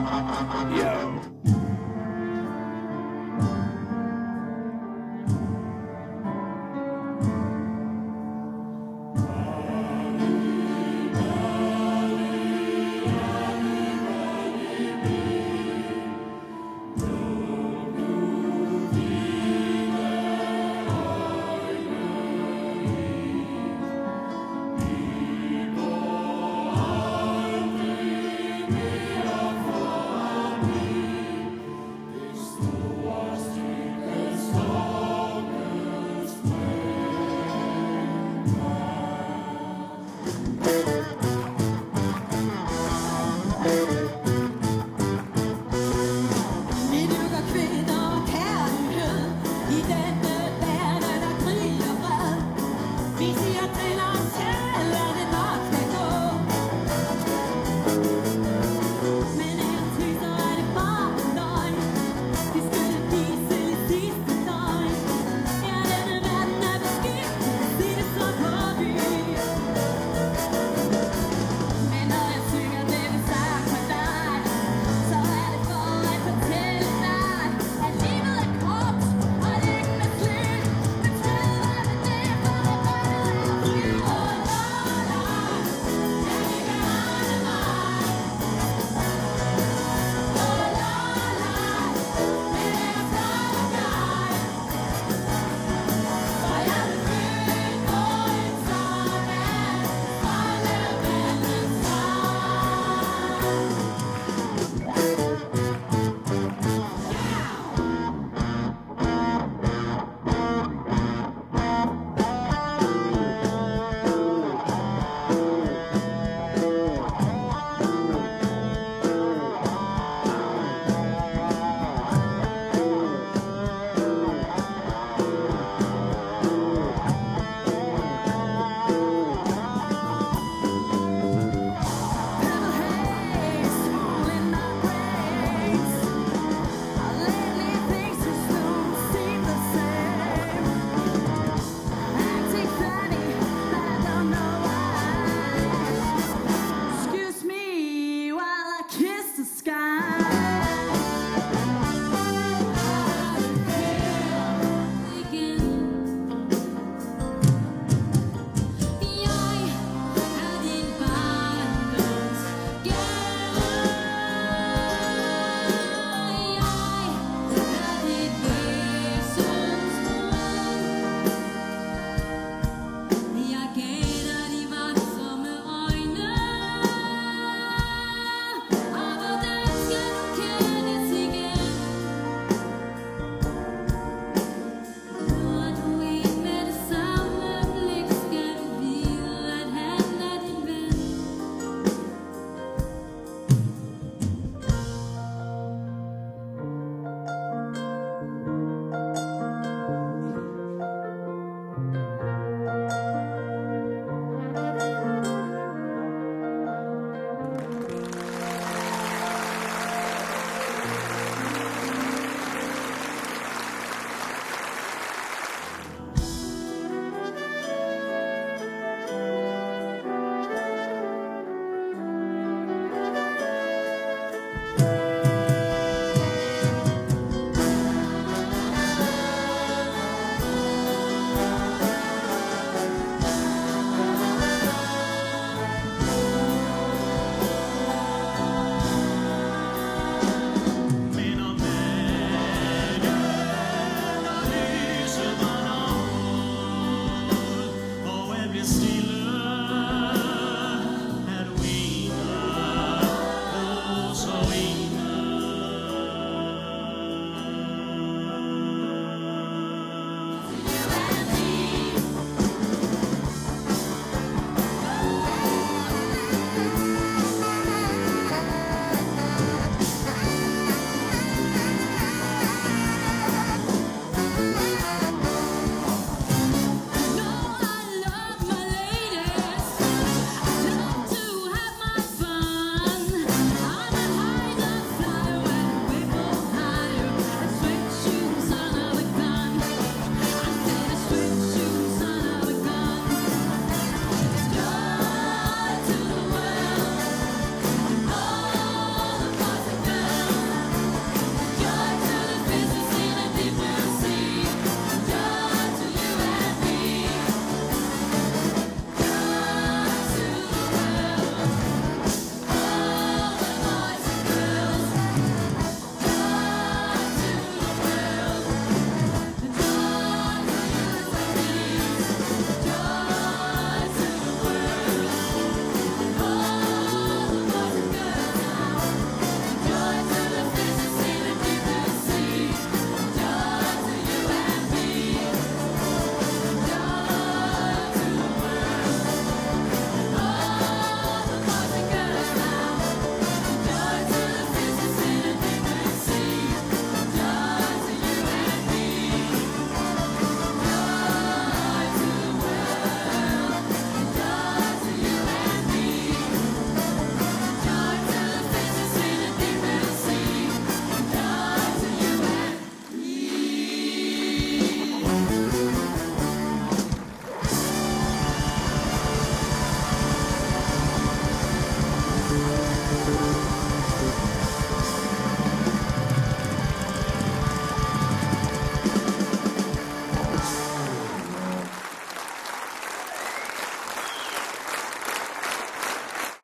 Yo.